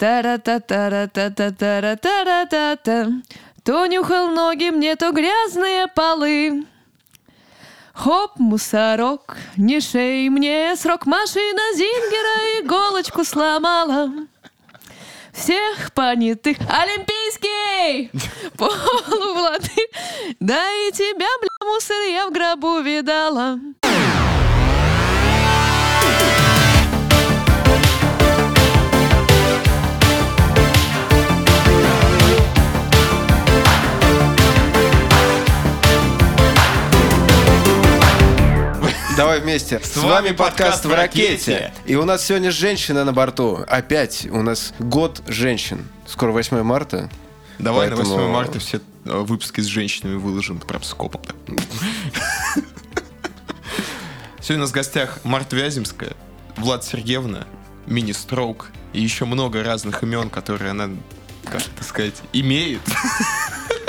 Тара-та-тара-та-та-тара-та-та-та. То нюхал ноги мне, то грязные полы. Хоп, мусорок, не шей мне срок. Машина Зингера иголочку сломала. Всех понятых. Олимпийский! Полувлады. Да и тебя, бля, мусор, я в гробу видала Давай вместе. С, вами подкаст в ракете. И у нас сегодня женщина на борту. Опять у нас год женщин. Скоро 8 марта. Давай Поэтому- на 8 марта все э, выпуски с женщинами выложим прям скопом. так. Сегодня у нас в гостях Марта Вяземская, Влад Сергеевна, Мини Строук и еще много разных имен, которые она, как это сказать, имеет.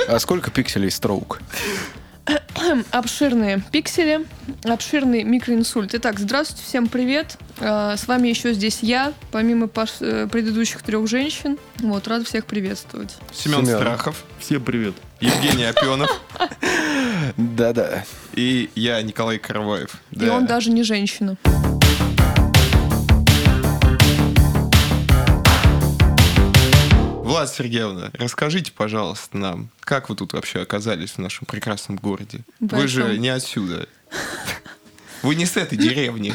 А сколько пикселей строук? Обширные пиксели, обширный микроинсульт. Итак, здравствуйте, всем привет. Э, С вами еще здесь я, помимо э, предыдущих трех женщин. Вот, рад всех приветствовать. Семен Семен. Страхов, Всем привет. Евгений Опенов Да-да. и я, Николай Караваев. И он даже не женщина. Влад Сергеевна, расскажите, пожалуйста, нам, как вы тут вообще оказались в нашем прекрасном городе? Вы же Большом. не отсюда. Вы не с этой деревни.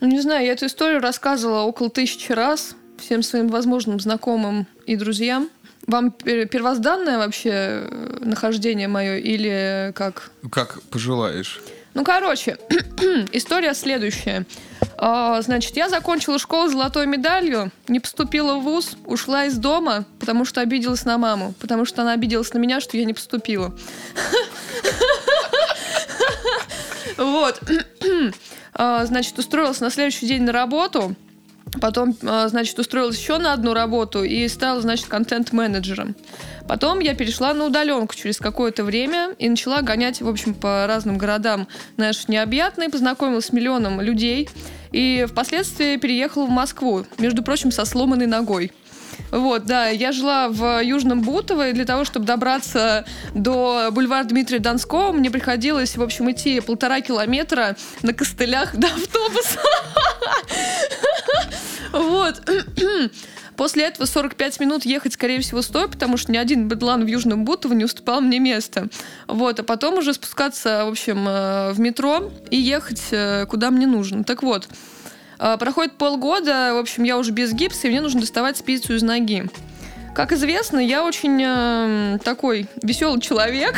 Ну, не знаю, я эту историю рассказывала около тысячи раз всем своим возможным знакомым и друзьям. Вам пер- первозданное вообще э, нахождение мое или как? Как пожелаешь. Ну, короче, история следующая. А, Значит, я закончила школу с золотой медалью, не поступила в ВУЗ, ушла из дома, потому что обиделась на маму, потому что она обиделась на меня, что я не поступила. Вот. А, Значит, устроилась на следующий день на работу, Потом, а, значит, устроилась еще на одну работу и стала, значит, контент-менеджером. Потом я перешла на удаленку через какое-то время и начала гонять, в общем, по разным городам наш необъятный, познакомилась с миллионом людей и впоследствии переехала в Москву, между прочим, со сломанной ногой. Вот, да, я жила в Южном Бутово, и для того, чтобы добраться до бульвара Дмитрия Донского, мне приходилось, в общем, идти полтора километра на костылях до автобуса. Вот. После этого 45 минут ехать, скорее всего, стоит, потому что ни один бедлан в Южном Бутово не уступал мне место. Вот, а потом уже спускаться, в общем, э, в метро и ехать э, куда мне нужно. Так вот, проходит полгода, в общем, я уже без гипса, и мне нужно доставать спицу из ноги. Как известно, я очень э, такой веселый человек.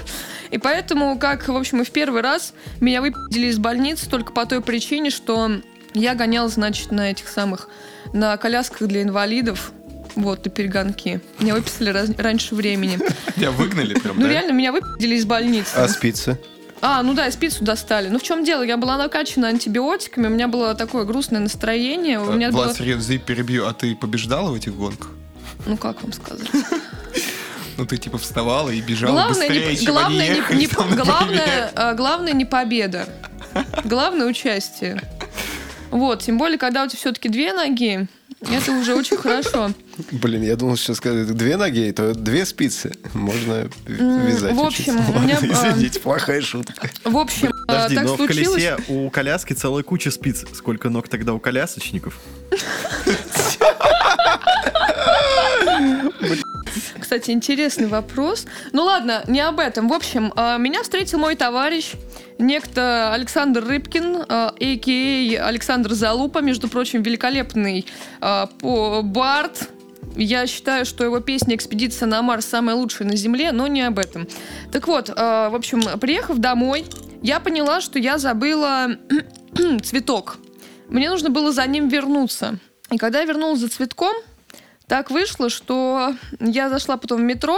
И поэтому, как, в общем, и в первый раз меня выпили из больницы только по той причине, что я гоняла, значит, на этих самых, на колясках для инвалидов, вот, на перегонки. Меня выписали раз- раньше времени. Тебя выгнали прям, Ну, да? реально, меня выпили из больницы. А спицы? А, ну да, спицу достали. Ну в чем дело? Я была накачана антибиотиками, у меня было такое грустное настроение. У меня Э, Влад было... Извини, перебью, а ты побеждала в этих гонках? Ну как вам сказать? Ну, ты типа вставала и бежала Главное, быстрее, не, чем главное, они не- ехали, не- там, например. главное, а, главное не победа. Главное участие. Вот, тем более, когда у тебя все-таки две ноги, это уже очень хорошо. Блин, я думал, сейчас сказать две ноги, то две спицы. Можно вязать. в общем, у меня, а, Извините, плохая шутка. В общем, а, Подожди, так но в случилось. колесе у коляски целая куча спиц. Сколько ног тогда у колясочников? Кстати, интересный вопрос. Ну ладно, не об этом. В общем, а, меня встретил мой товарищ, некто Александр Рыбкин, а, а.к.а. Александр Залупа, между прочим, великолепный по Барт. Я считаю, что его песня «Экспедиция на Марс» самая лучшая на Земле, но не об этом. Так вот, в общем, приехав домой, я поняла, что я забыла цветок. Мне нужно было за ним вернуться. И когда я вернулась за цветком, так вышло, что я зашла потом в метро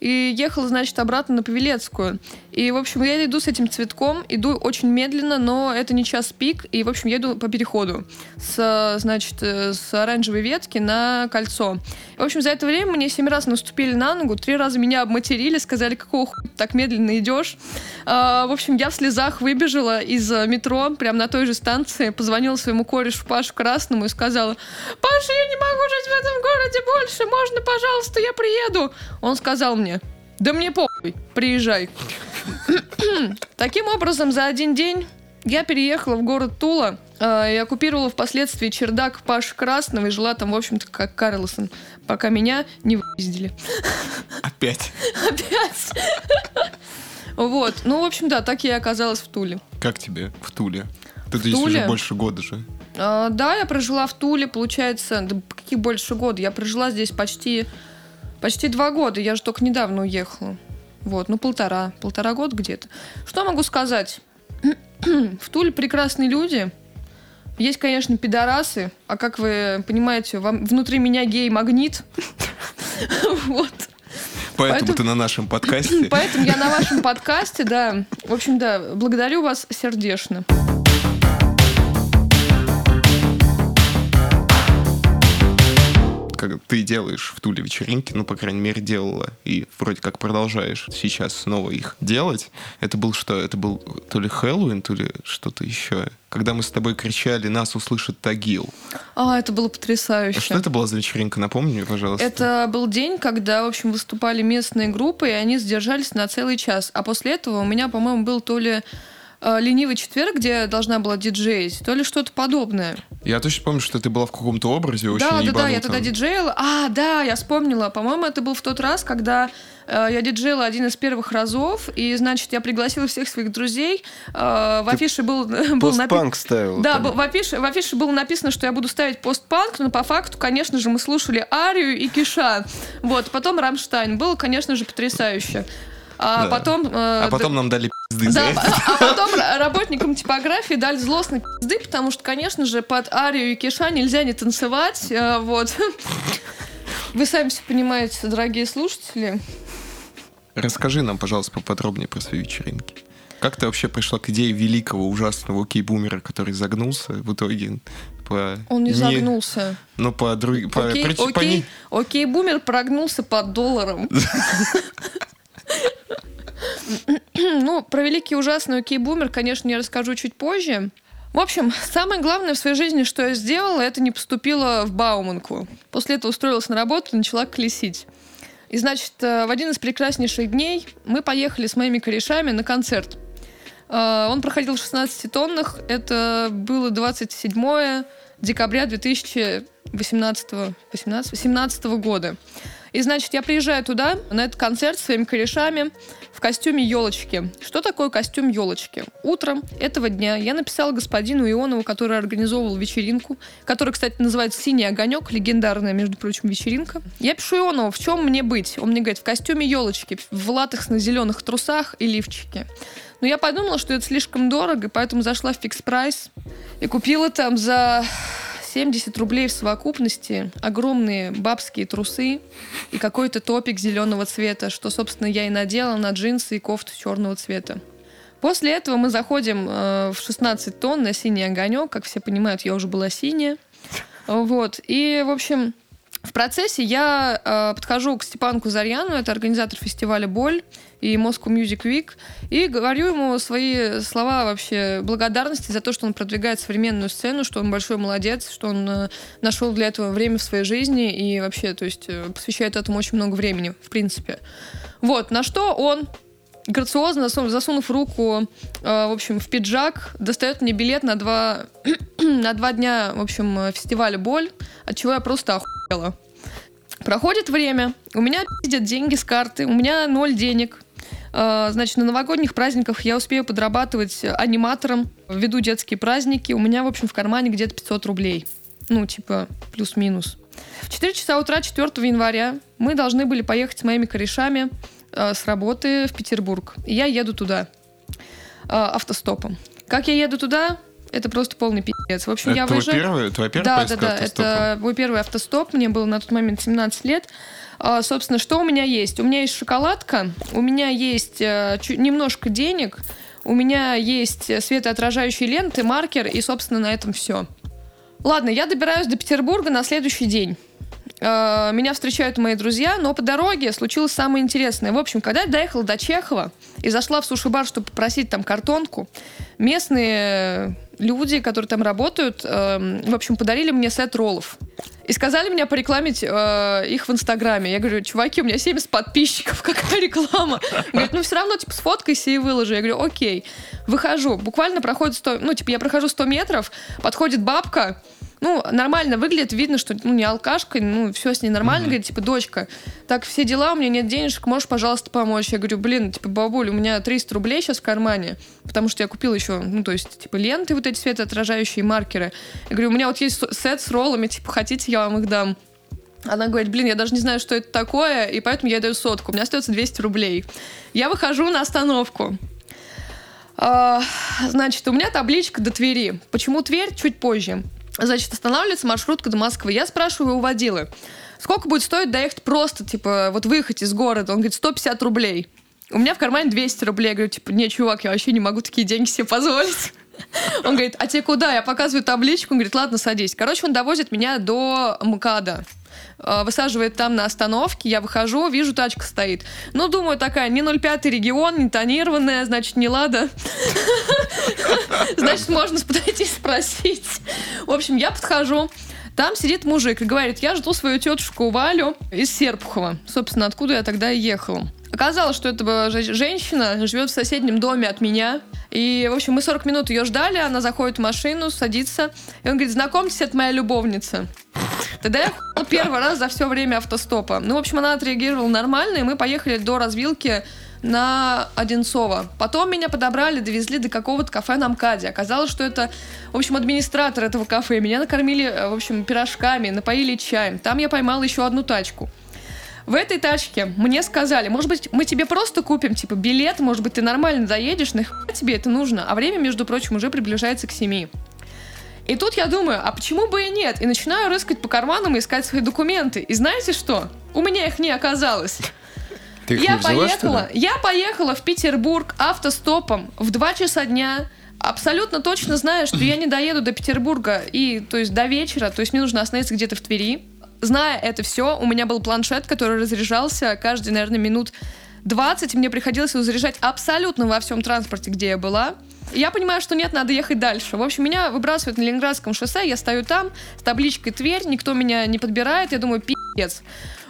и ехала, значит, обратно на Павелецкую. И, в общем, я иду с этим цветком, иду очень медленно, но это не час пик, и, в общем, я иду по переходу с, значит, э, с оранжевой ветки на кольцо. В общем, за это время мне семь раз наступили на ногу, три раза меня обматерили, сказали, какого ты так медленно идешь. А, в общем, я в слезах выбежала из э, метро, прямо на той же станции, позвонила своему корешу Пашу Красному и сказала, Паша, я не могу жить в городе больше, можно, пожалуйста, я приеду. Он сказал мне, да мне похуй, приезжай. Таким образом, за один день я переехала в город Тула э, и оккупировала впоследствии чердак Паши Красного и жила там, в общем-то, как Карлсон, пока меня не выездили. Опять. Опять. Вот. Ну, в общем, да, так я и оказалась в Туле. Как тебе в Туле? Ты здесь уже больше года же. А, да, я прожила в Туле, получается, да каких больше года? Я прожила здесь почти, почти два года. Я же только недавно уехала. Вот, ну полтора, полтора года где-то. Что могу сказать? в Туле прекрасные люди. Есть, конечно, пидорасы, а как вы понимаете, вам, внутри меня гей-магнит. Вот. Поэтому, Поэтому- ты на нашем подкасте. Поэтому я на вашем подкасте, да. В общем, да, благодарю вас сердечно. Как ты делаешь в Туле вечеринки, ну, по крайней мере, делала, и вроде как продолжаешь сейчас снова их делать. Это был что? Это был то ли Хэллоуин, то ли что-то еще. Когда мы с тобой кричали «Нас услышит Тагил». А, это было потрясающе. Что это была за вечеринка? Напомни мне, пожалуйста. Это был день, когда, в общем, выступали местные группы, и они задержались на целый час. А после этого у меня, по-моему, был то ли ленивый четверг, где должна была диджеить, то ли что-то подобное. Я точно помню, что ты была в каком-то образе очень да, да, да, я тогда диджеяла. А, да, я вспомнила. По-моему, это был в тот раз, когда э, я диджеяла один из первых разов, и, значит, я пригласила всех своих друзей. Э, в Ты афише был, был напи- ставил. Да, там. в афише, в афише было написано, что я буду ставить постпанк, но по факту, конечно же, мы слушали Арию и Киша. Вот, потом Рамштайн. Было, конечно же, потрясающе. А Да. потом... э, А потом нам дали пизды да, а а потом работникам типографии дали злостный пизды, потому что, конечно же, под Арию и Киша нельзя не танцевать. э, Вот. Вы сами все понимаете, дорогие слушатели. Расскажи нам, пожалуйста, поподробнее про свои вечеринки. Как ты вообще пришла к идее великого ужасного окей-бумера, который загнулся в итоге по... Он не загнулся. Ну, по другим... По, Окей, по окей, не- окей, бумер прогнулся под долларом. Ну, про великий ужасный окей бумер, конечно, я расскажу чуть позже. В общем, самое главное в своей жизни, что я сделала, это не поступила в Бауманку. После этого устроилась на работу и начала колесить. И, значит, э, в один из прекраснейших дней мы поехали с моими корешами на концерт. Э, Он проходил в 16 тоннах. Это было 27 декабря 2018 18, 17 года. И, значит, я приезжаю туда, на этот концерт с своими корешами в костюме елочки. Что такое костюм елочки? Утром этого дня я написала господину Ионову, который организовывал вечеринку, которая, кстати, называется «Синий огонек», легендарная, между прочим, вечеринка. Я пишу Ионову, в чем мне быть? Он мне говорит, в костюме елочки, в латексно-зеленых трусах и лифчике. Но я подумала, что это слишком дорого, поэтому зашла в фикс прайс и купила там за 70 рублей в совокупности огромные бабские трусы и какой-то топик зеленого цвета, что, собственно, я и надела на джинсы и кофту черного цвета. После этого мы заходим э, в 16 тонн на синий огонек. Как все понимают, я уже была синяя. Вот. И, в общем, в процессе я э, подхожу к Степану Кузарьяну, это организатор фестиваля «Боль» и Moscow Music Week, и говорю ему свои слова вообще благодарности за то, что он продвигает современную сцену, что он большой молодец, что он э, нашел для этого время в своей жизни и вообще, то есть, э, посвящает этому очень много времени, в принципе. Вот, на что он грациозно засу- засунув руку, э, в общем, в пиджак, достает мне билет на два, на два дня, в общем, э, фестиваля «Боль», от чего я просто охуела. Проходит время, у меня пиздят деньги с карты, у меня ноль денег. Э, Значит, на новогодних праздниках я успею подрабатывать аниматором, веду детские праздники, у меня, в общем, в кармане где-то 500 рублей. Ну, типа, плюс-минус. В 4 часа утра 4 января мы должны были поехать с моими корешами э, с работы в Петербург. И я еду туда э, автостопом. Как я еду туда, это просто полный пиздец. В общем, Это я твой выезжаю... первый, твоя первая Да, да, да. Это мой первый автостоп. Мне было на тот момент 17 лет. А, собственно, что у меня есть? У меня есть шоколадка, у меня есть э, чуть- немножко денег, у меня есть светоотражающие ленты, маркер, и, собственно, на этом все. Ладно, я добираюсь до Петербурга на следующий день. Э, меня встречают мои друзья, но по дороге случилось самое интересное. В общем, когда я доехала до Чехова и зашла в суши-бар, чтобы попросить там картонку, местные люди, которые там работают, э, в общем, подарили мне сет роллов. И сказали мне порекламить э, их в Инстаграме. Я говорю, чуваки, у меня 70 подписчиков, какая реклама? Говорит, ну все равно, типа, сфоткайся и выложи. Я говорю, окей. Выхожу. Буквально проходит 100... Ну, типа, я прохожу 100 метров, подходит бабка, ну, нормально выглядит, видно, что ну, не алкашка, ну, все с ней нормально, mm-hmm. говорит, типа, дочка, так, все дела, у меня нет денежек, можешь, пожалуйста, помочь? Я говорю, блин, типа, бабуль, у меня 300 рублей сейчас в кармане, потому что я купила еще, ну, то есть, типа, ленты вот эти светоотражающие маркеры. Я говорю, у меня вот есть сет с роллами, типа, хотите, я вам их дам? Она говорит, блин, я даже не знаю, что это такое, и поэтому я даю сотку. У меня остается 200 рублей. Я выхожу на остановку. А, значит, у меня табличка до Твери. Почему Тверь? Чуть позже. Значит, останавливается маршрутка до Москвы. Я спрашиваю у водилы, сколько будет стоить доехать просто, типа, вот выехать из города? Он говорит, 150 рублей. У меня в кармане 200 рублей. Я говорю, типа, не, чувак, я вообще не могу такие деньги себе позволить. Он говорит, а тебе куда? Я показываю табличку. Он говорит, ладно, садись. Короче, он довозит меня до МКАДа. Э, высаживает там на остановке, я выхожу, вижу, тачка стоит. Ну, думаю, такая, не 05 регион, не тонированная, значит, не лада. Значит, можно подойти спросить. В общем, я подхожу, там сидит мужик и говорит, я жду свою тетушку Валю из Серпухова. Собственно, откуда я тогда и ехала. Оказалось, что эта женщина живет в соседнем доме от меня. И, в общем, мы 40 минут ее ждали, она заходит в машину, садится. И он говорит, знакомьтесь, это моя любовница. Тогда я первый раз за все время автостопа. Ну, в общем, она отреагировала нормально, и мы поехали до развилки на Одинцова. Потом меня подобрали, довезли до какого-то кафе на МКАДе. Оказалось, что это, в общем, администратор этого кафе. Меня накормили, э, в общем, пирожками, напоили чаем. Там я поймала еще одну тачку. В этой тачке мне сказали, может быть, мы тебе просто купим, типа, билет, может быть, ты нормально доедешь, нахуй тебе это нужно? А время, между прочим, уже приближается к семи. И тут я думаю, а почему бы и нет? И начинаю рыскать по карманам и искать свои документы. И знаете что? У меня их не оказалось. Ты я взяла, поехала, я поехала в Петербург автостопом в 2 часа дня, абсолютно точно зная, что я не доеду до Петербурга и, то есть, до вечера, то есть мне нужно остановиться где-то в Твери. Зная это все, у меня был планшет, который разряжался каждый, наверное, минут 20. Мне приходилось его заряжать абсолютно во всем транспорте, где я была. Я понимаю, что нет, надо ехать дальше. В общем, меня выбрасывают на Ленинградском шоссе, я стою там с табличкой «Тверь», никто меня не подбирает, я думаю, пи***ц.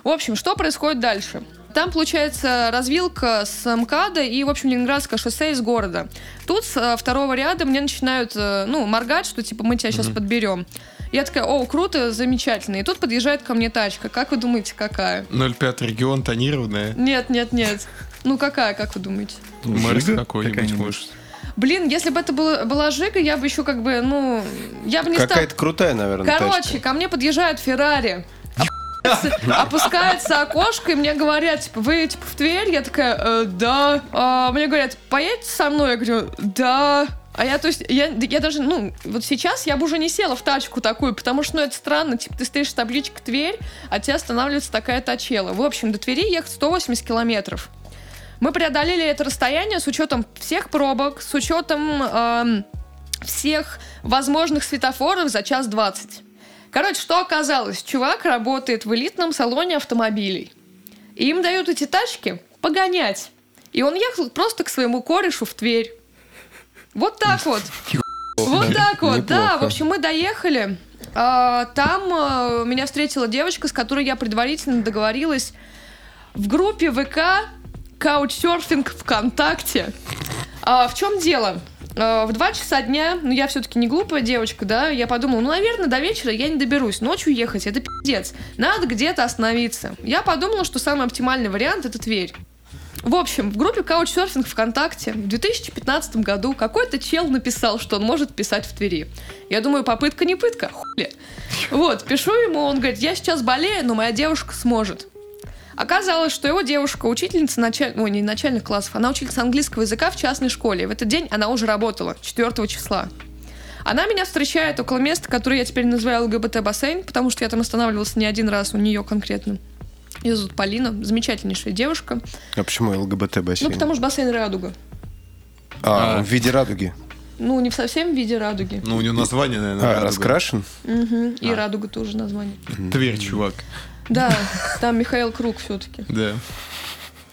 В общем, что происходит дальше? Там, получается, развилка с МКАДа и, в общем, Ленинградское шоссе из города. Тут с э, второго ряда мне начинают, э, ну, моргать, что, типа, мы тебя сейчас mm-hmm. подберем. Я такая, о, круто, замечательно. И тут подъезжает ко мне тачка. Как вы думаете, какая? 05 регион тонированная? Нет, нет, нет. Ну, какая, как вы думаете? Мерс какой-нибудь, может. Блин, если бы это было, была Жига, я бы еще как бы, ну, я бы не стала... Какая-то крутая, наверное, Короче, тачка. ко мне подъезжает Феррари. Опускается окошко, и мне говорят, типа, вы, типа, в Тверь? Я такая, э, да. А, мне говорят, поедете со мной? Я говорю, да. А я, то есть, я, я даже, ну, вот сейчас я бы уже не села в тачку такую, потому что, ну, это странно, типа, ты стоишь с табличкой Тверь, а тебя останавливается такая тачела. В общем, до Твери ехать 180 километров. Мы преодолели это расстояние с учетом всех пробок, с учетом э, всех возможных светофоров за час двадцать. Короче, что оказалось? Чувак работает в элитном салоне автомобилей. И им дают эти тачки погонять. И он ехал просто к своему корешу в Тверь. Вот так вот. Вот так вот, да. В общем, мы доехали. А, там а, меня встретила девочка, с которой я предварительно договорилась в группе ВК каучсерфинг ВКонтакте. А, в чем дело? А, в 2 часа дня, ну я все-таки не глупая девочка, да, я подумала, ну, наверное, до вечера я не доберусь. Ночью ехать, это пиздец. Надо где-то остановиться. Я подумала, что самый оптимальный вариант это Тверь. В общем, в группе Couchsurfing ВКонтакте в 2015 году какой-то чел написал, что он может писать в Твери. Я думаю, попытка не пытка, хули. Вот, пишу ему, он говорит, я сейчас болею, но моя девушка сможет. Оказалось, что его девушка, учительница началь... ну, не начальных классов, она учительница английского языка в частной школе. В этот день она уже работала, 4 числа. Она меня встречает около места, которое я теперь называю ЛГБТ-бассейн, потому что я там останавливался не один раз у нее конкретно. Ее зовут Полина, замечательнейшая девушка. А почему ЛГБТ-бассейн? Ну, потому что бассейн радуга. А, а, в виде радуги? Ну, не в совсем в виде радуги. Ну, у него название, наверное, а, радуга. раскрашен? Угу. И а. радуга тоже название. Тверь, чувак. Да, там Михаил Круг все-таки. Да.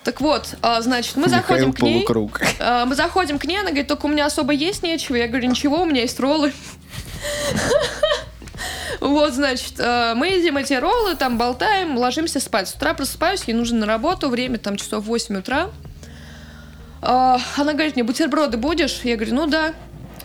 Так вот, а, значит, мы заходим Михаил к ней. Полукруг. а, Мы заходим к ней, она говорит, только у меня особо есть нечего. Я говорю, ничего, у меня есть роллы. Вот, значит, э, мы едим эти роллы, там болтаем, ложимся спать. С утра просыпаюсь, ей нужно на работу, время там часов 8 утра. А, Она говорит мне, бутерброды будешь? Я говорю, ну да.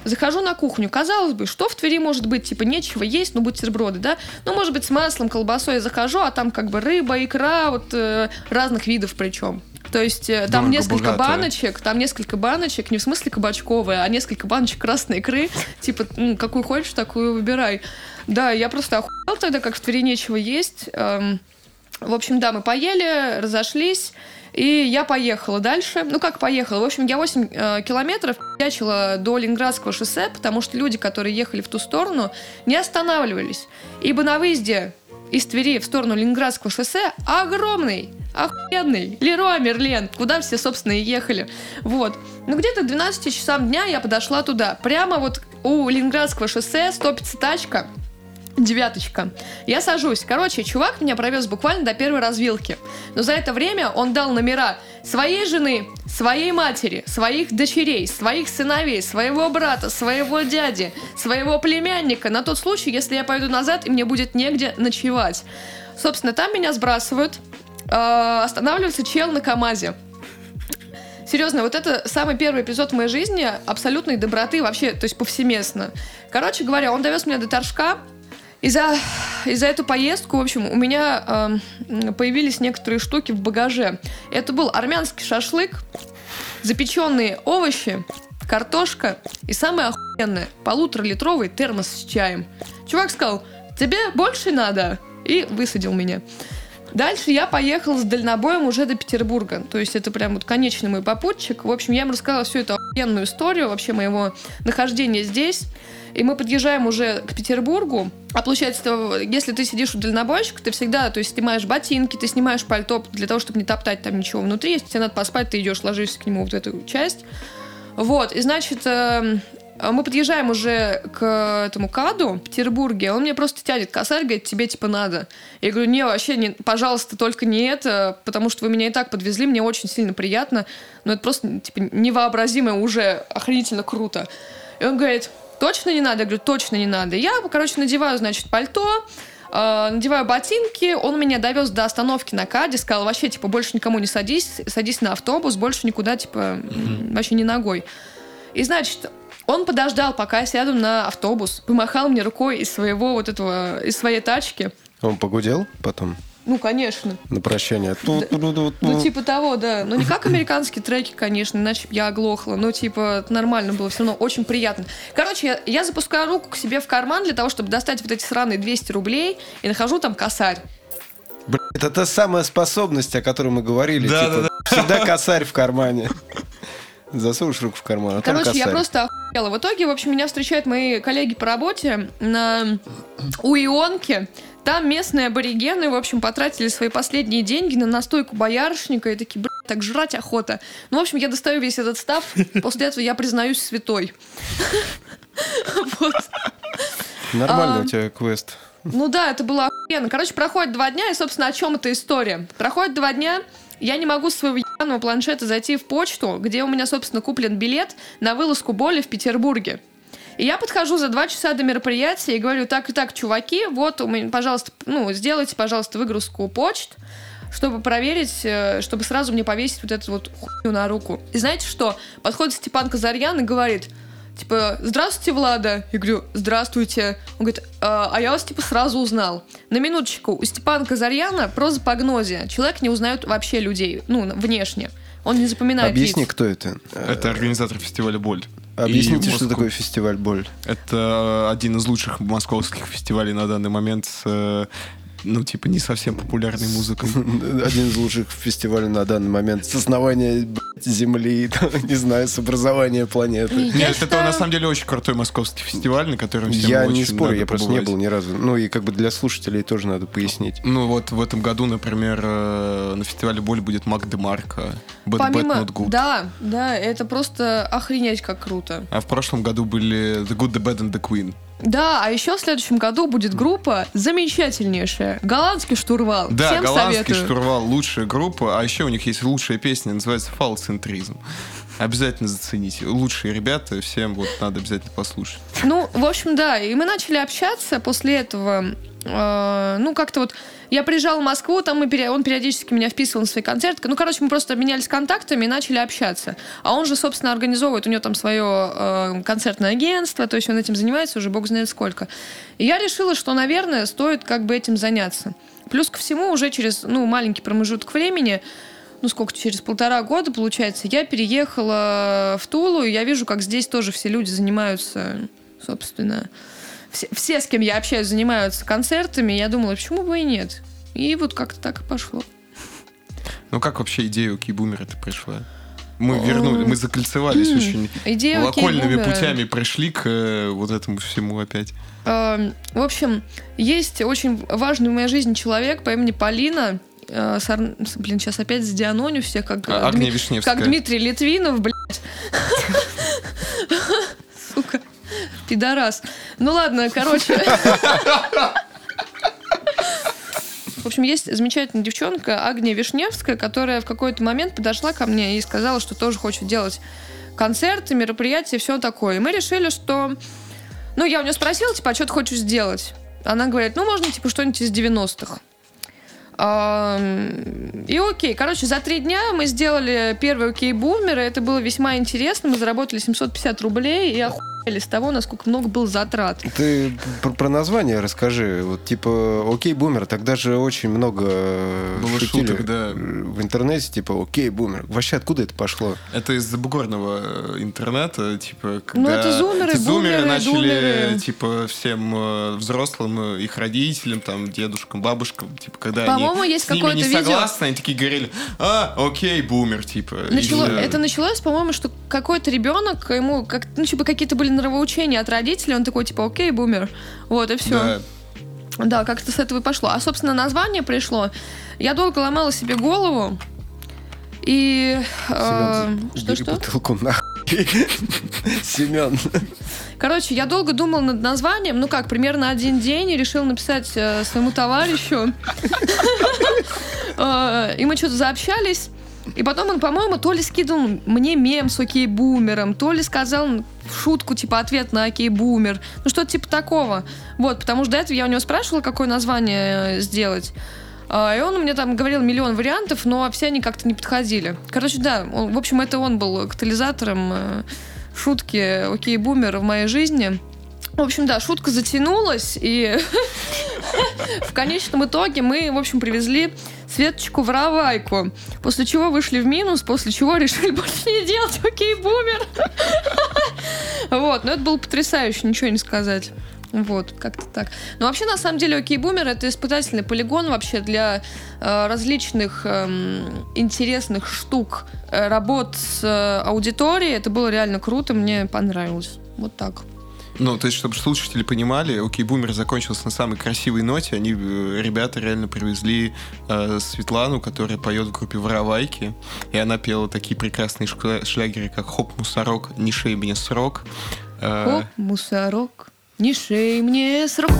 Захожу на кухню. Казалось бы, что в Твери может быть? Типа, нечего есть, ну, бутерброды, да? Ну, может быть, с маслом, колбасой я захожу, а там как бы рыба, икра, вот э, разных видов причем. То есть э, там Дорого, несколько богато. баночек, там несколько баночек, не в смысле кабачковые, а несколько баночек красной икры. Типа, ну, какую хочешь, такую выбирай. Да, я просто охуел тогда, как в Твери нечего есть. Эм, В общем, да, мы поели, разошлись. И я поехала дальше. Ну, как поехала? В общем, я 8 э, километров ячила до Ленинградского шоссе, потому что люди, которые ехали в ту сторону, не останавливались. Ибо на выезде из Твери в сторону Ленинградского шоссе огромный, охуенный Леруа Мерлен, куда все, собственно, и ехали. Вот. Ну, где-то к 12 часам дня я подошла туда. Прямо вот у Ленинградского шоссе стопится тачка, Девяточка. Я сажусь. Короче, чувак меня провез буквально до первой развилки. Но за это время он дал номера своей жены, своей матери, своих дочерей, своих сыновей, своего брата, своего дяди, своего племянника на тот случай, если я пойду назад и мне будет негде ночевать. Собственно, там меня сбрасывают. Э, Останавливается чел на КамАЗе. Серьезно, вот это самый первый эпизод в моей жизни абсолютной доброты вообще, то есть повсеместно. Короче говоря, он довез меня до Торжка, и за, и за эту поездку, в общем, у меня эм, появились некоторые штуки в багаже. Это был армянский шашлык, запеченные овощи, картошка и самое охуенное, полуторалитровый термос с чаем. Чувак сказал, тебе больше надо? И высадил меня. Дальше я поехала с дальнобоем уже до Петербурга. То есть это прям вот конечный мой попутчик. В общем, я ему рассказала всю эту охуенную историю вообще моего нахождения здесь. И мы подъезжаем уже к Петербургу. А получается, если ты сидишь у дальнобойщика, ты всегда, то есть снимаешь ботинки, ты снимаешь пальто для того, чтобы не топтать там ничего внутри. Если тебе надо поспать, ты идешь, ложишься к нему вот в эту часть. Вот, и значит, эм, мы подъезжаем уже к этому каду в Петербурге, он мне просто тянет косарь, говорит, тебе типа надо. Я говорю, не, вообще, не, пожалуйста, только не это, потому что вы меня и так подвезли, мне очень сильно приятно, но это просто типа невообразимо уже охренительно круто. И он говорит, точно не надо? Я говорю, точно не надо. Я, короче, надеваю, значит, пальто, э, надеваю ботинки, он меня довез до остановки на Каде, сказал, вообще, типа, больше никому не садись, садись на автобус, больше никуда, типа, м, вообще не ногой. И, значит, он подождал, пока я сяду на автобус, помахал мне рукой из своего вот этого, из своей тачки. Он погудел потом Ну, конечно. на прощание. Ну, типа того, да. Ну, не как американские треки, конечно, иначе я оглохла. Ну, типа, нормально было, все равно очень приятно. Короче, я, я запускаю руку к себе в карман для того, чтобы достать вот эти сраные 200 рублей и нахожу там косарь. Блин, это та самая способность, о которой мы говорили. Да, типа, да, Всегда косарь в кармане. Засунешь руку в карман, а Короче, я просто охуела. В итоге, в общем, меня встречают мои коллеги по работе на у Ионки. Там местные аборигены, в общем, потратили свои последние деньги на настойку боярышника и такие, блядь, так жрать охота. Ну, в общем, я достаю весь этот став. После этого я признаюсь святой. Нормально у тебя квест. Ну да, это было охуенно. Короче, проходит два дня, и, собственно, о чем эта история? Проходит два дня, я не могу с своего ебаного планшета зайти в почту, где у меня, собственно, куплен билет на вылазку боли в Петербурге. И я подхожу за два часа до мероприятия и говорю, так и так, чуваки, вот, пожалуйста, ну, сделайте, пожалуйста, выгрузку почт, чтобы проверить, э, чтобы сразу мне повесить вот эту вот хуйню на руку. И знаете что? Подходит Степан Казарьян и говорит, типа, здравствуйте, Влада. Я говорю, здравствуйте. Он говорит, «А, а я вас, типа, сразу узнал. На минуточку, у Степана Казарьяна прозапогнозия. Человек не узнает вообще людей, ну, внешне. Он не запоминает Объясни, лиц. кто это. Это организатор фестиваля «Боль». Объясните, что такое фестиваль боль. Это один из лучших московских фестивалей на данный момент с, э, ну, типа, не совсем популярной музыкой. Один из лучших фестивалей на данный момент. С основания Земли, не знаю, с образования планеты. Нет, это на самом деле очень крутой московский фестиваль, на котором всем Я очень не спорю, я просто не был ни разу. Ну и как бы для слушателей тоже надо пояснить. Ну вот в этом году, например, э, на фестивале «Боль» будет Мак Демарко, Помимо... Да, да, это просто охренеть как круто. А в прошлом году были The Good, The Bad and The Queen. Да, а еще в следующем году будет группа замечательнейшая. Голландский штурвал. Да, Всем голландский советую. штурвал лучшая группа, а еще у них есть лучшая песня, называется «Фалцентризм». Обязательно зацените. Лучшие ребята, всем вот надо обязательно послушать. Ну, в общем, да, и мы начали общаться после этого. Э, ну, как-то вот я приезжала в Москву, там мы, он периодически меня вписывал на свои концерты. Ну, короче, мы просто обменялись контактами и начали общаться. А он же, собственно, организовывает, у него там свое э, концертное агентство, то есть он этим занимается уже бог знает сколько. И я решила, что, наверное, стоит как бы этим заняться. Плюс ко всему, уже через, ну, маленький промежуток времени, ну, сколько, через полтора года, получается, я переехала в Тулу, и я вижу, как здесь тоже все люди занимаются, собственно, все, все, с кем я общаюсь, занимаются концертами. Я думала, почему бы и нет? И вот как-то так и пошло. Ну как вообще идея у Кейбумера-то пришла? Мы вернули, мы закольцевались очень Идея локольными путями, пришли к э, вот этому всему опять. Эм, В общем, есть очень важный в моей жизни человек по имени Полина. э, с Ар- с- Блин, сейчас опять с Дианоню всех, как, А, э, Агния Дми- как Дмитрий Литвинов, блядь. Сука, пидорас. Ну ладно, короче. В общем, есть замечательная девчонка Агния Вишневская, которая в какой-то момент подошла ко мне и сказала, что тоже хочет делать концерты, мероприятия, все такое. И мы решили, что... Ну, я у нее спросила, типа, а что ты хочешь сделать? Она говорит, ну, можно, типа, что-нибудь из 90-х. И окей, короче, за три дня мы сделали первый окей бумер, и это было весьма интересно. Мы заработали 750 рублей и охуели с того, насколько много было затрат. Ты про, про название расскажи. Вот типа Окей Бумер, тогда же очень много э, Было шутили шуток, да. в интернете, типа Окей Бумер. Вообще откуда это пошло? Это из забугорного э, интернета, типа, Ну, когда это зумеры, эти зумеры бумеры, начали, думеры. типа, всем э, взрослым, их родителям, там, дедушкам, бабушкам, типа, когда По-моему, они есть с ними какое-то не видео. согласны, они такие говорили, а, окей, бумер, типа. Начало- всё. это началось, по-моему, что какой-то ребенок, ему как, ну, типа, какие-то были нравоучения от родителей, он такой, типа, окей, бумер. Вот, и все. Да. Да, как-то с этого и пошло. А, собственно, название пришло. Я долго ломала себе голову. И... э, Семен, что, что? бутылку нахуй. Семен. Короче, я долго думала над названием, ну как, примерно один день, и решила написать э, своему товарищу. Э, И мы что-то заобщались. И потом он, по-моему, то ли скидывал мне мем с окей бумером, то ли сказал шутку, типа, ответ на окей бумер. Ну, что-то типа такого. Вот, потому что до этого я у него спрашивала, какое название э, сделать. А, И он мне там говорил миллион вариантов, но все они как-то не подходили. Короче, да, он- в общем, это он был катализатором э, шутки «Окей, бумер» в моей жизни. В общем, да, шутка затянулась, и в конечном итоге мы, в общем, привезли Светочку в Равайку, после чего вышли в минус, после чего решили больше не делать «Окей, бумер». Вот, но это было потрясающе, ничего не сказать. Вот, как-то так. Но вообще, на самом деле, Окей Бумер это испытательный полигон вообще для э, различных эм, интересных штук, э, работ с э, аудиторией. Это было реально круто, мне понравилось. Вот так. Ну, то есть, чтобы слушатели понимали, окей, бумер закончился на самой красивой ноте. Они, э, ребята, реально привезли э, Светлану, которая поет в группе Воровайки. И она пела такие прекрасные шлягеры, как Хоп, мусорок, не шей мне срок. Э, Оп, мусорок, не шей мне срок.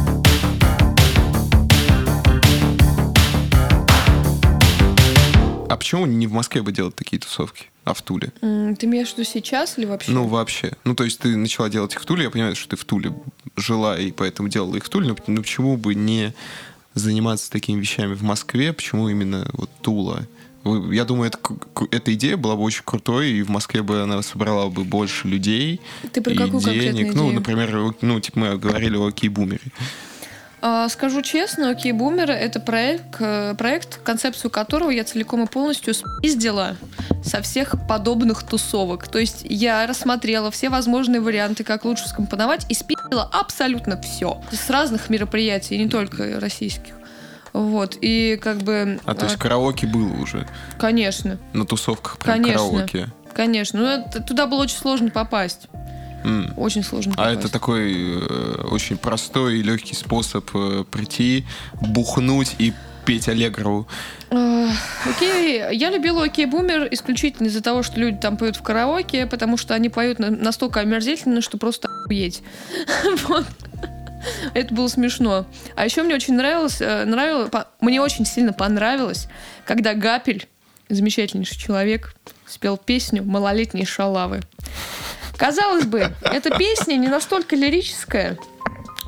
А почему не в Москве бы делать такие тусовки, а в Туле? М, Ты имеешь в виду сейчас или вообще? Ну, вообще. Ну, то есть ты начала делать их в Туле, я понимаю, что ты в Туле жила и поэтому делала их в Туле, но, ну, почему бы не заниматься такими вещами в Москве? Почему именно вот Тула? Вы- Я думаю, это, эта идея была бы очень крутой, и в Москве бы она собрала бы больше людей Ты про и какую конкретную денег. Ну, идею? например, о- ну, типа мы говорили о Кей-бумере. А, Скажу честно, Окей Бумер это проект, проект, концепцию которого я целиком и полностью спиздила со всех подобных тусовок. То есть я рассмотрела все возможные варианты, как лучше скомпоновать, и спиздила абсолютно все. С разных мероприятий, не только российских. Вот, и как бы... А то есть а, караоке было уже Конечно, на тусовках прям Конечно. караоке. конечно. Но это- туда было очень сложно попасть. М. Очень сложно А попасть. это такой э, очень простой и легкий способ э, прийти, бухнуть и петь Аллегрову. Окей, я любила Окей Бумер исключительно из-за того, что люди там поют в караоке, потому что они поют на- настолько омерзительно, что просто охуеть. Вот. Это было смешно. А еще мне очень нравилось, э, нравилось, мне очень сильно понравилось, когда Гапель, замечательнейший человек, спел песню «Малолетние шалавы». Казалось бы, эта песня не настолько лирическая,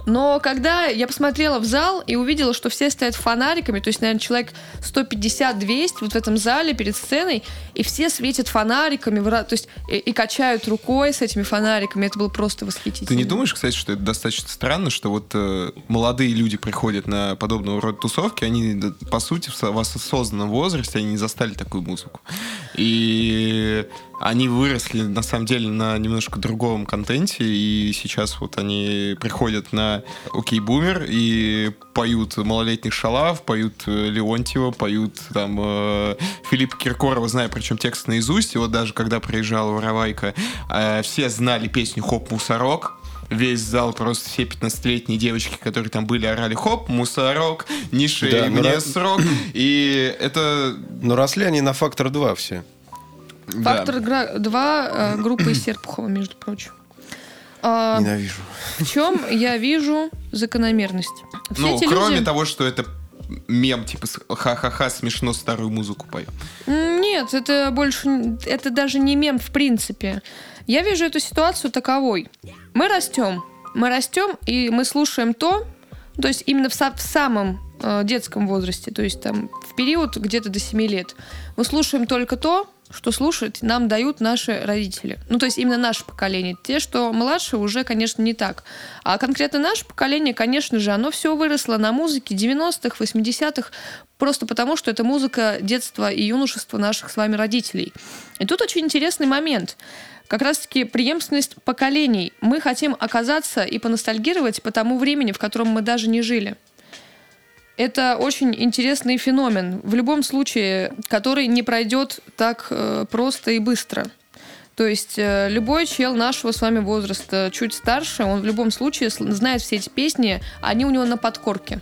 но когда я посмотрела в зал и увидела, что все стоят фонариками, то есть, наверное, человек 150-200 вот в этом зале перед сценой, и все светят фонариками, то есть и, и качают рукой с этими фонариками, это было просто восхитительно. Ты не думаешь, кстати, что это достаточно странно, что вот э, молодые люди приходят на подобного рода тусовки, они, по сути, в осознанном возрасте, они не застали такую музыку. И они выросли, на самом деле, на немножко другом контенте, и сейчас вот они приходят на Окей Бумер и поют «Малолетних шалав», поют э, Леонтьева, поют там э, Филиппа Киркорова, знаю причем текст наизусть, и вот даже когда приезжала Воровайка, э, все знали песню «Хоп, мусорок», Весь зал, просто все 15-летние девочки, которые там были, орали «Хоп, мусорок, не шей Да, ну мне раз- срок». И это... Но росли они на фактор 2 все. Да. Фактор 2 группы Серпухова, между прочим. А, Ненавижу. в чем я вижу закономерность? Все Ну, кроме люди- того, что это мем, типа, ха-ха-ха, смешно старую музыку. М, Нет, это больше, это даже не мем в принципе. Я вижу эту ситуацию таковой. Мы растем, мы растем, и мы слушаем то, то есть именно в, в самом э, детском возрасте, то есть там период где-то до 7 лет, мы слушаем только то, что слушать нам дают наши родители. Ну, то есть именно наше поколение. Те, что младше, уже, конечно, не так. А конкретно наше поколение, конечно же, оно все выросло на музыке 90-х, 80-х, просто потому, что это музыка детства и юношества наших с вами родителей. И тут очень интересный момент. Как раз-таки преемственность поколений. Мы хотим оказаться и поностальгировать по тому времени, в котором мы даже не жили. Это очень интересный феномен, в любом случае, который не пройдет так э, просто и быстро. То есть э, любой чел нашего с вами возраста, чуть старше, он в любом случае сл- знает все эти песни, они у него на подкорке.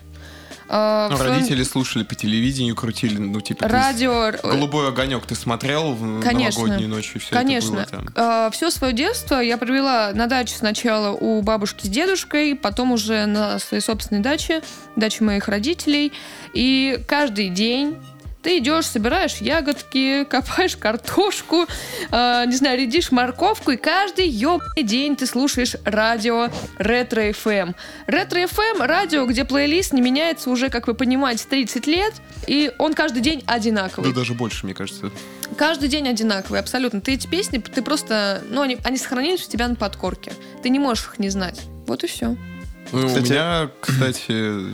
А, Ну, в родители слушали по телевидению, крутили, ну, типа, Радио, с- «Голубой огонек» ты смотрел в Конечно. новогоднюю ночь, и все Конечно. это было там? все свое детство я провела на даче сначала у бабушки с дедушкой, потом уже на своей собственной даче, даче моих родителей. И каждый день ты идешь, собираешь ягодки, копаешь картошку, э, не знаю, редишь морковку, и каждый ёбаный день ты слушаешь радио Ретро FM. Ретро FM — радио, где плейлист не меняется уже, как вы понимаете, 30 лет, и он каждый день одинаковый. Да даже больше, мне кажется. Каждый день одинаковый, абсолютно. Ты эти песни, ты просто, ну, они, они сохранились у тебя на подкорке. Ты не можешь их не знать. Вот и все. Ну, Кстати- У меня, кстати,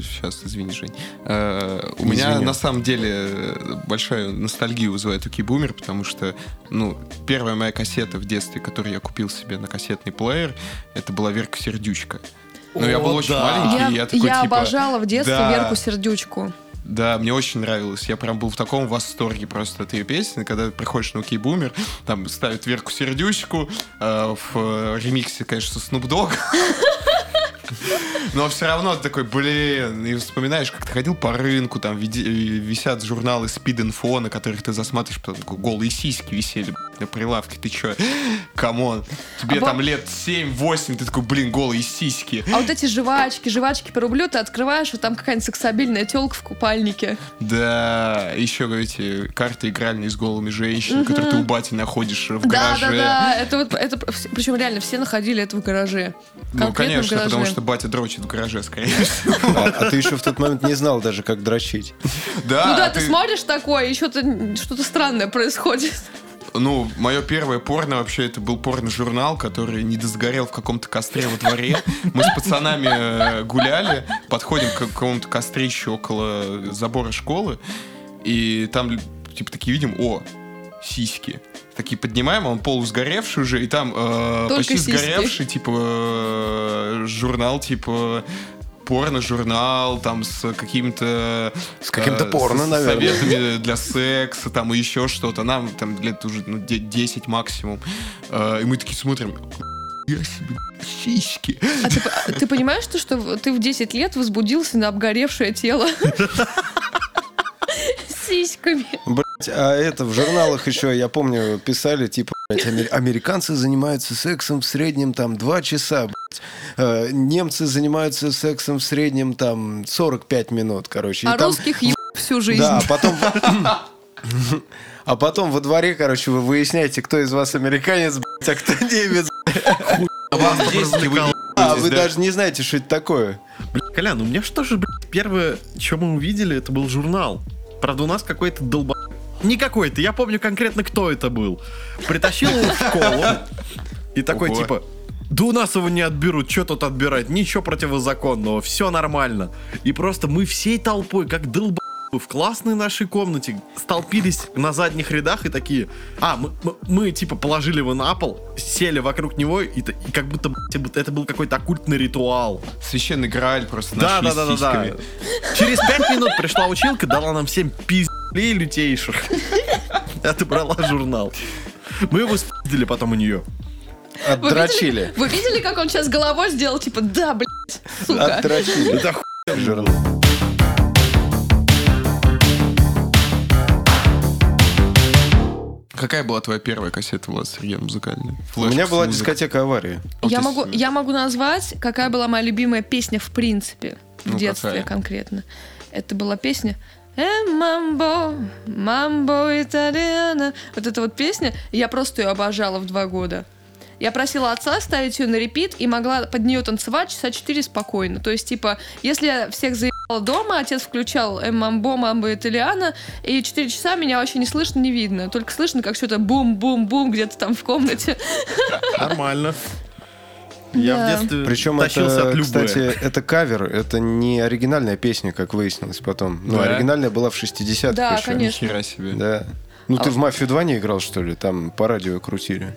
сейчас, извини, Жень. э, у меня Извини. на самом деле э, большая ностальгию вызывает Уки Бумер, потому что, ну, первая моя кассета в детстве, которую я купил себе на кассетный плеер, это была Верка Сердючка. Но я О, был очень да. маленький, Я, и я такой, я типа... обожала в детстве да. Верку Сердючку. Да, мне очень нравилось. Я прям был в таком восторге просто от ее песни. Когда приходишь на Окей Бумер, там ставят Верку Сердючку, э, в э, ремиксе, конечно, Snoop Dogg. Но все равно ты такой, блин, и вспоминаешь, как ты ходил по рынку, там види- висят журналы Speed Info, на которых ты засматриваешь, потом голые сиськи висели на прилавке, ты чё, come on, тебе А там лет 7-8, ты такой, блин, голые сиськи. А вот эти жвачки, жвачки по рублю ты открываешь, вот там какая-нибудь сексабильная телка в купальнике. Да, еще эти карты игральные с голыми женщинами, которые ты у бати находишь в Да, гараже. да, да. Это вот, это, причем реально все находили это в гараже. Ну, Конкретно в конечно, гараже. потому что батя дрочит в гараже, скорее всего. А, ты еще в тот момент не знал даже, как дрочить. Да, Ну да, а ты смотришь такое, и что-то что-то странное происходит. Ну, мое первое порно вообще это был порно-журнал, который не досгорел в каком-то костре во дворе. Мы с пацанами э, гуляли, подходим к какому-то кострищу около забора школы, и там типа такие видим, о, сиськи. Такие поднимаем, а он полусгоревший уже, и там э, Только почти сиськи. сгоревший, типа, э, журнал, типа, порно-журнал, там, с каким-то... С каким-то э, порно, с наверное. Советами для секса, там, и еще что-то. Нам там лет уже ну, де- 10 максимум. Э, И мы такие смотрим, я себе сиськи. А ты, а ты понимаешь, что, что ты в 10 лет возбудился на обгоревшее тело? Сиськами. Блять, а это в журналах еще, я помню, писали, типа, блядь, амер- американцы занимаются сексом в среднем там два часа, блядь. Э, немцы занимаются сексом в среднем там 45 минут, короче. И А там- русских еб всю жизнь. Да, а потом... А потом во дворе, короче, вы выясняете, кто из вас американец, блядь, а кто немец. А вы А вы да? даже не знаете, что это такое. Бля, Колян, у меня что же, блядь, первое, что мы увидели, это был журнал. Правда, у нас какой-то долба... Не какой-то, я помню конкретно, кто это был. Притащил его в школу и такой, типа, да у нас его не отберут, что тут отбирать, ничего противозаконного, все нормально. И просто мы всей толпой, как долба в классной нашей комнате столпились на задних рядах и такие, а, мы, мы- мы, типа положили его на пол, сели вокруг него и, и как будто это был какой-то оккультный ритуал. Священный Грааль просто Да, да, да, да, да. Через пять минут пришла училка, дала нам всем пиздей лютейших. Отобрала журнал. Мы его спиздили потом у нее. Вы Отдрочили. видели, вы видели, как он сейчас головой сделал? Типа, да, блядь, сука. Отдрочили. Это охуенно. Журнал. Какая была твоя первая кассета, Влад, Сергей, музыкальная? У меня была дискотека аварии. Я могу, я могу назвать, какая была моя любимая песня в принципе, в Ну, детстве какая? конкретно. Это была песня «Э, мамбо, мамбо итальяна». Вот эта вот песня, я просто ее обожала в два года. Я просила отца ставить ее на репит и могла под нее танцевать часа четыре спокойно. То есть, типа, если я всех заебала дома, отец включал «Э, мамбо, мамбо итальяна, и четыре часа меня вообще не слышно, не видно. Только слышно, как что-то бум-бум-бум где-то там в комнате. Нормально. Я Да. в детстве Причем тащился это, от любэ. кстати, это кавер, это не оригинальная песня, как выяснилось потом. Ну, Да? оригинальная была в 60-х Да, еще. конечно. Нихера себе. Да. Ну, А ты в «Мафию 2» не играл, что ли? Там по радио крутили.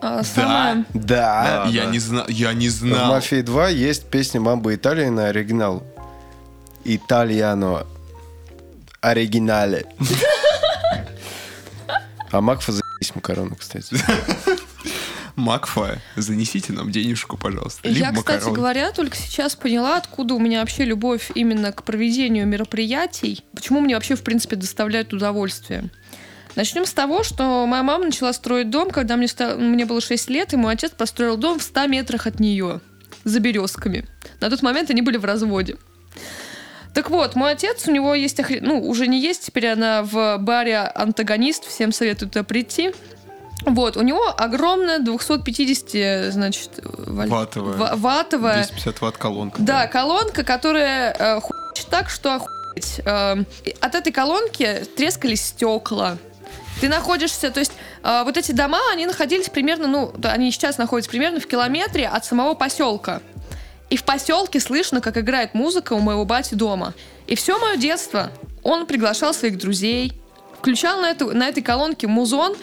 А, сама- Да. Да, я да. не знал, я не В знал. «Мафии 2» есть песня «Мамба Италия» на оригинал. Итальяно. Оригинале. А Макфа заебись макароны, кстати. Макфа, занесите нам денежку, пожалуйста. Либо Я, кстати говоря, только сейчас поняла, откуда у меня вообще любовь именно к проведению мероприятий. Почему мне вообще, в принципе, доставляет удовольствие. Начнем с того, что моя мама начала строить дом, когда мне, ста- мне было 6 лет, и мой отец построил дом в 100 метрах от нее, за березками. На тот момент они были в разводе. Так вот, мой отец, у него есть, охре- ну, уже не есть, теперь она в баре «Антагонист», всем советую туда прийти. Вот, у него огромная 250, значит, валь- Ватовая. ва- ватовая 250 ватт колонка. да, колонка, которая э, хуячит так, что охуеть. Э, от этой колонки трескались стекла. Ты находишься, то есть э, вот эти дома, они находились примерно, ну, они сейчас находятся примерно в километре от самого поселка. И в поселке слышно, как играет музыка у моего бати дома. И все мое детство он приглашал своих друзей, включал на, эту, на этой колонке музон.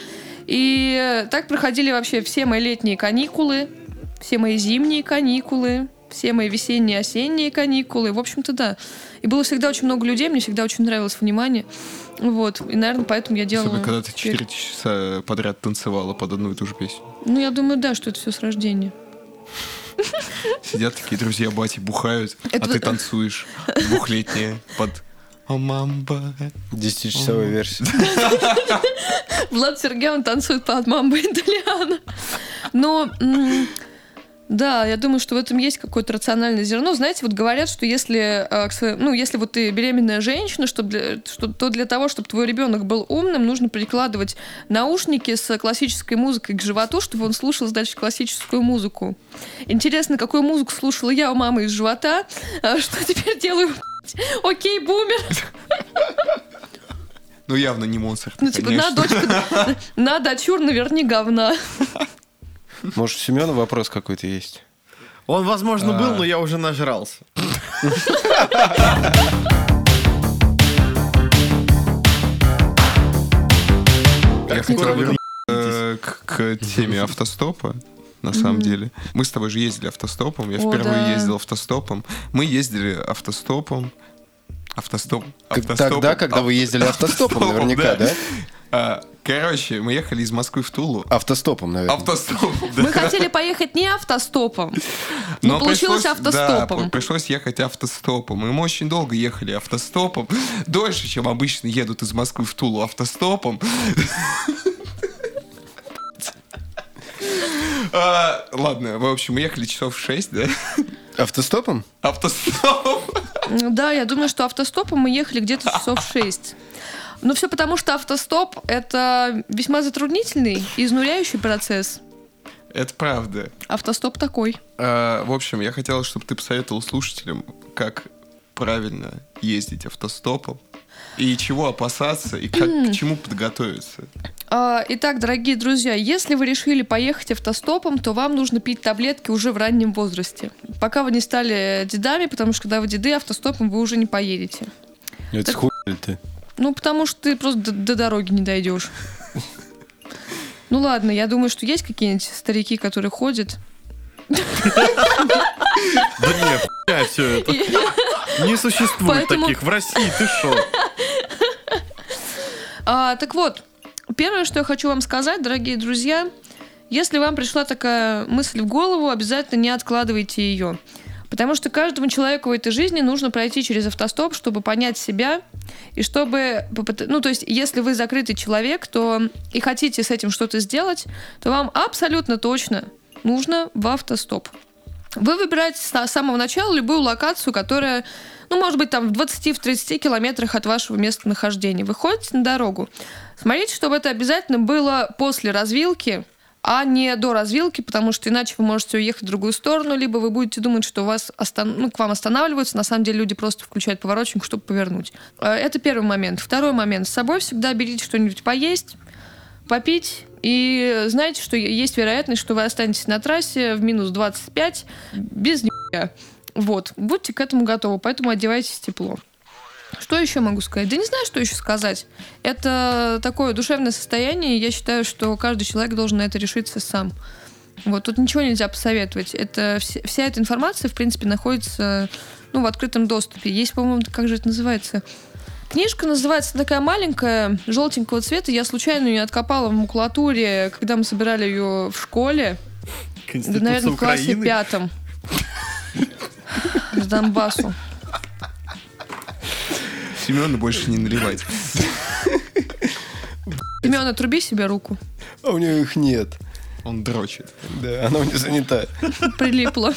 И так проходили вообще все мои летние каникулы, все мои зимние каникулы, все мои весенние, осенние каникулы. В общем-то, да. И было всегда очень много людей, мне всегда очень нравилось внимание. Вот. И, наверное, поэтому я делала... Особенно, когда ты теперь- 4 часа подряд танцевала под одну и ту же песню. Ну, я думаю, да, что это все с рождения. Сидят такие друзья бати, бухают, Это а ты вот- танцуешь двухлетняя под «О, мамба». Десятичасовая версия. Влад Сергеевна танцует под мамбо итальяна. Но... Да, я думаю, что в этом есть какое-то рациональное зерно. Знаете, вот говорят, что если, своей- ну, если вот ты беременная женщина, чтоб для- что, то для того, чтобы твой ребенок был умным, нужно прикладывать наушники с классической музыкой к животу, чтобы он слушал, значит, классическую музыку. Интересно, какую музыку слушала я у мамы из живота, а что теперь делаю? Окей, бумер. Ну, явно не Моцарт, Ну, типа, на, дочка, на, дочур наверни говна. Может, у Семена вопрос какой-то есть? Он, возможно, А. был, но я уже нажрался. Я хотел вернуться к, к теме автостопа. На самом деле. Мы с тобой же ездили автостопом. Я О, впервые да. ездил автостопом. Мы ездили автостопом. Автостоп. Как автостопом, Тогда, когда вы ездили автостопом, автостопом, наверняка, да? А, Короче, мы ехали из Москвы в Тулу. Автостопом, наверное. Автостопом, да. Мы хотели поехать не автостопом. Но Но получилось пришлось- автостопом. Да, пришлось ехать автостопом. И мы очень долго ехали автостопом. Дольше, чем обычно едут из Москвы в Тулу автостопом. А, Ладно, в общем, мы ехали часов в 6, да? Автостопом? Автостоп. Да, я думаю, что автостопом мы ехали где-то часов 6. Но все потому, что автостоп — это весьма затруднительный и изнуряющий процесс. Это правда. Автостоп такой. А, В общем, я хотел, чтобы ты посоветовал слушателям, как правильно ездить автостопом, и чего опасаться, и как к чему подготовиться. А, Итак, дорогие друзья, если вы решили поехать автостопом, то вам нужно пить таблетки уже в раннем возрасте. Пока вы не стали дедами, потому что когда вы деды, автостопом вы уже не поедете. Это Так- хуй ты? Ну, потому что ты просто до, до дороги не дойдешь. Ну ладно, я думаю, что есть какие-нибудь старики, которые ходят. Да нет, все это. Не существует таких в России, ты шо? А, так вот, первое, что я хочу вам сказать, дорогие друзья, если вам пришла такая мысль в голову, обязательно не откладывайте ее. Потому что каждому человеку в этой жизни нужно пройти через автостоп, чтобы понять себя, и чтобы... Ну, то есть, если вы закрытый человек, то и хотите с этим что-то сделать, то вам абсолютно точно нужно в автостоп. Вы выбираете с самого начала любую локацию, которая, ну, может быть, там в 20-30 километрах от вашего места нахождения. Вы ходите на дорогу. Смотрите, чтобы это обязательно было после развилки, а не до развилки, потому что иначе вы можете уехать в другую сторону, либо вы будете думать, что вас остан- ну, к вам останавливаются. На самом деле люди просто включают поворотник, чтобы повернуть. Э, Это первый момент. Второй момент. С собой всегда берите что-нибудь поесть, попить. И знаете, что есть вероятность, что вы останетесь на трассе в минус 25 без нихуя. Вот. Будьте к этому готовы, поэтому одевайтесь тепло. Что еще могу сказать? Да не знаю, что еще сказать. Это такое душевное состояние, и я считаю, что каждый человек должен на это решиться сам. Вот, тут ничего нельзя посоветовать. Это вся, вся эта информация, в принципе, находится ну, в открытом доступе. Есть, по-моему, как же это называется? Книжка называется такая маленькая, желтенького цвета. Я случайно ее откопала в макулатуре, когда мы собирали ее в школе. Да, наверное, в классе Украины. пятом. С Донбассу. Семена больше не наливать. Семен, отруби себе руку. А у нее их нет. Он дрочит. Да, она у нее занята. Прилипла.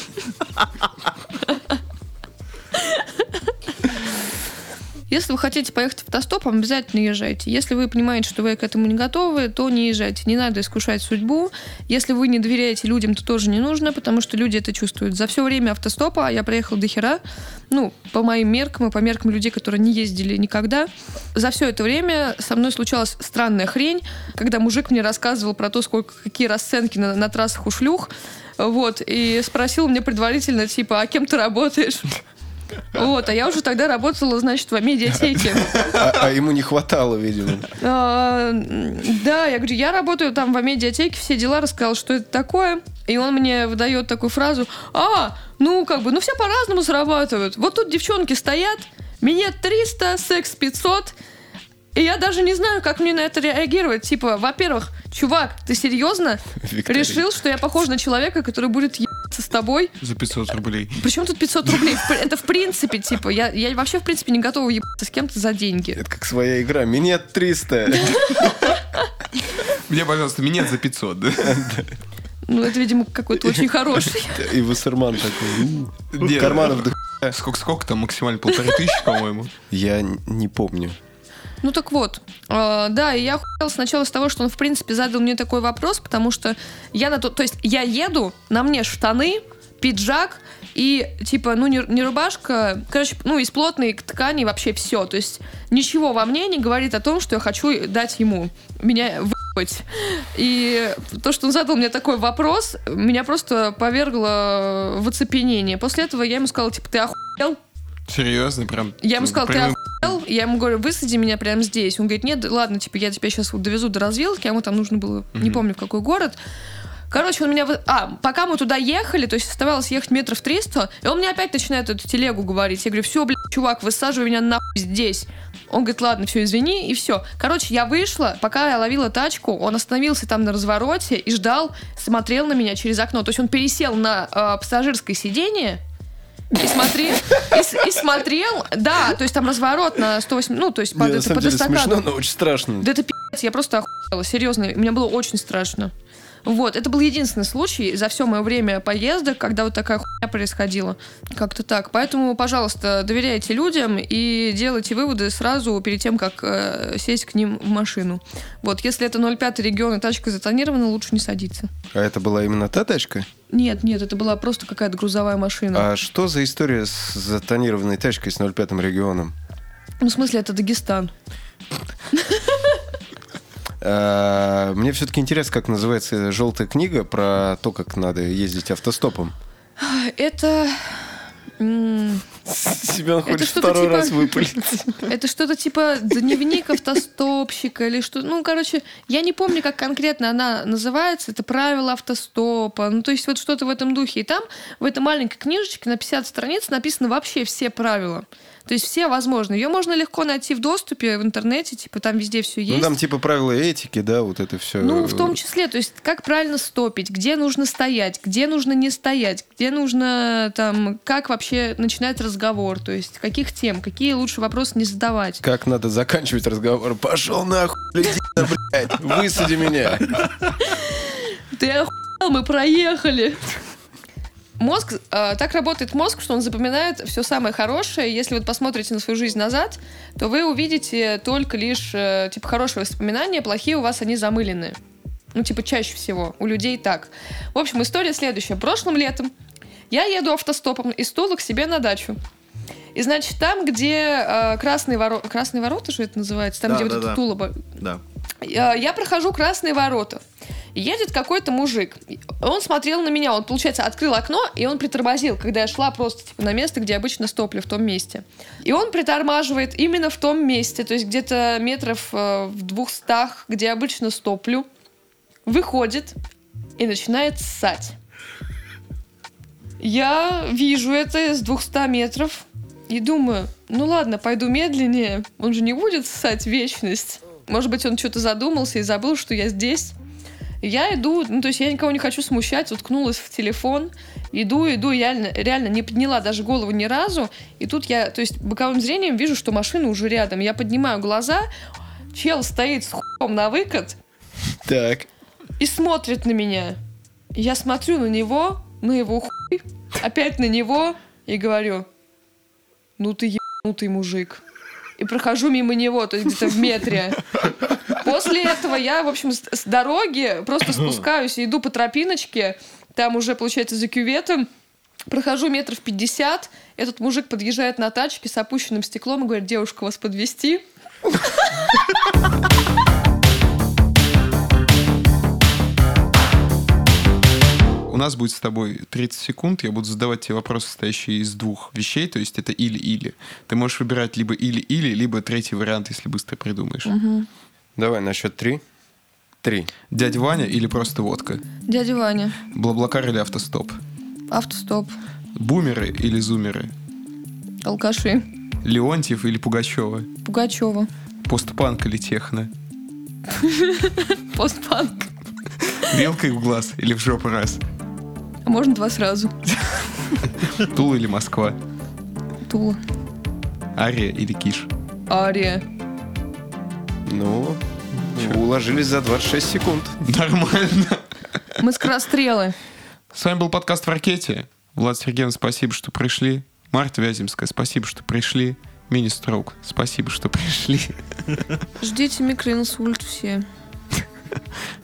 Если вы хотите поехать автостопом, обязательно езжайте. Если вы понимаете, что вы к этому не готовы, то не езжайте. Не надо искушать судьбу. Если вы не доверяете людям, то тоже не нужно, потому что люди это чувствуют. За все время автостопа я проехала до хера, ну, по моим меркам и по меркам людей, которые не ездили никогда. За все это время со мной случалась странная хрень, когда мужик мне рассказывал про то, сколько, какие расценки на, на трассах у шлюх, вот, и спросил меня предварительно, типа, а кем ты работаешь? Вот, а я уже тогда работала, значит, в медиатеке. А, а ему не хватало, видимо. А, Да, я говорю, я работаю там в медиатеке, все дела, рассказал, что это такое. И он мне выдает такую фразу, а, ну, как бы, ну, все по-разному зарабатывают. Вот тут девчонки стоят, минет 300, секс 500, и я даже не знаю, как мне на это реагировать. Типа, во-первых, чувак, ты серьезно Виктория. решил, что я похож на человека, который будет с тобой? За 500 рублей. Причем тут 500 рублей? Это в принципе, типа, я, я вообще в принципе не готова ебаться с кем-то за деньги. Это как своя игра. Минет 300. Мне, пожалуйста, минет за 500, да? Ну, это, видимо, какой-то очень хороший. И Вассерман такой. «М, Нет. Карманов до Сколько, сколько там максимально? Полторы тысячи, по-моему. Я не помню. Ну так вот, э, да, и я охуела сначала с того, что он, в принципе, задал мне такой вопрос, потому что я на то, то есть я еду, на мне штаны, пиджак и типа, ну не, не рубашка, короче, ну из плотной ткани вообще все, то есть ничего во мне не говорит о том, что я хочу дать ему меня выебать. И то, что он задал мне такой вопрос, меня просто повергло в оцепенение. После этого я ему сказала, типа, ты охуел? Серьезно, прям. Я ему сказала, ты прям- охуел? Я ему говорю, высади меня прямо здесь. Он говорит, нет, ладно, типа, я тебя сейчас вот довезу до развилки, а ему там нужно было, не помню, в какой город. Короче, он меня... А, пока мы туда ехали, то есть оставалось ехать метров 300, и он мне опять начинает эту телегу говорить. Я говорю, все, блядь, чувак, высаживай меня нахуй здесь. Он говорит, ладно, все, извини, и все. Короче, я вышла, пока я ловила тачку, он остановился там на развороте и ждал, смотрел на меня через окно. То есть он пересел на э, пассажирское сиденье, и смотрел, и, и смотрел, да, то есть там разворот на 108, ну, то есть под, Не, на это, самом под деле эстакаду. смешно, но очень страшно. Да это пи***ц я просто охуела, серьезно, мне было очень страшно. Вот, это был единственный случай за все мое время поездок, когда вот такая хуйня происходила. Как-то так. Поэтому, пожалуйста, доверяйте людям и делайте выводы сразу перед тем, как э, сесть к ним в машину. Вот, если это 05 регион и тачка затонирована, лучше не садиться. А это была именно та тачка? Нет, нет, это была просто какая-то грузовая машина. А что за история с затонированной тачкой с 05 регионом? Ну, в смысле, это Дагестан. А, Мне все-таки интересно, как называется желтая книга про то, как надо ездить автостопом. Это... Семен Это что-то типа- Это что-то типа дневник автостопщика или что. Ну, короче, я не помню, как конкретно она называется. Это правила автостопа. Ну, то есть вот что-то в этом духе. И там в этой маленькой книжечке на 50 страниц написаны вообще все правила. То есть все возможные. Ее можно легко найти в доступе в интернете, типа там везде все есть. Ну, там типа правила этики, да, вот это все. Ну, в том числе, то есть как правильно стопить, где нужно стоять, где нужно не стоять, где нужно там, как вообще начинать разговор, то есть каких тем, какие лучше вопросы не задавать. Как надо заканчивать разговор? Пошел нахуй, блядь, высади меня. Ты охуел, мы проехали. Мозг, э, так работает мозг, что он запоминает все самое хорошее. Если вот посмотрите на свою жизнь назад, то вы увидите только лишь э, типа хорошие воспоминания, плохие у вас они замылены. Ну, типа, чаще всего. У людей так. В общем, история следующая. Прошлым летом я еду автостопом из Тула к себе на дачу. И, значит, там, где э, красные ворота... Красные ворота же это называется? Там, Да, где да, вот да. это Тула... Да. я, я прохожу красные ворота. И едет какой-то мужик. Он смотрел на меня. Он, получается, открыл окно, и он притормозил, когда я шла просто типа, на место, где обычно стоплю, в том месте. И он притормаживает именно в том месте, то есть где-то метров э, в двухстах, где обычно стоплю. Выходит и начинает ссать. Я вижу это с 200 метров и думаю, ну ладно, пойду медленнее. Он же не будет ссать вечность. Может быть, он что-то задумался и забыл, что я здесь. Я иду, ну, то есть я никого не хочу смущать, уткнулась в телефон, иду, иду, я реально, реально не подняла даже голову ни разу, и тут я, то есть боковым зрением вижу, что машина уже рядом, я поднимаю глаза, чел стоит с хуем на выкат Так. и смотрит на меня. Я смотрю на него, на его хуй, опять на него и говорю, ну ты ебанутый мужик. И прохожу мимо него, то есть где-то в метре. После этого я, в общем, с, дороги просто спускаюсь и иду по тропиночке. Там уже, получается, за кюветом. Прохожу метров 50. Этот мужик подъезжает на тачке с опущенным стеклом и говорит, девушка, вас подвести. У нас будет с тобой 30 секунд, я буду задавать тебе вопросы, состоящие из двух вещей, то есть это или-или. Ты можешь выбирать либо или-или, либо третий вариант, если быстро придумаешь. Давай на счет три. Три. Дядя Ваня или просто водка? Дядя Ваня. Блаблакар или автостоп? Автостоп. Бумеры или зумеры? Алкаши. Леонтьев или Пугачева? Пугачева. Постпанк или техно? Постпанк. Вилкой в глаз или в жопу раз? А можно два сразу? Тула или Москва? Тула. Ария или Киш? Ария. Ну, уложились за 26 секунд. Нормально. Мы скорострелы. С вами был подкаст в ракете. Влад Сергеевна, спасибо, что пришли. Марта Вяземская, спасибо, что пришли. Мини-строук, спасибо, что пришли. Ждите микроинсульт все.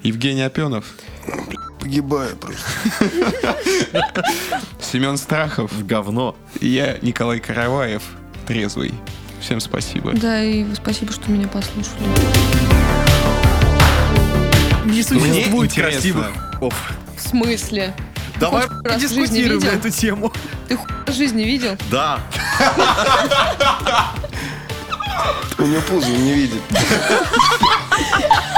Евгений Опенов, Погибаю просто. Семен Страхов, В говно. и я, Николай Караваев, трезвый. Всем спасибо. Да, и спасибо, что меня послушали. Не существует интересно. красивых хуев. В смысле? Давай раз дискутируем на эту тему. Ты хуй в жизни видел? Да. У него пузо не видит.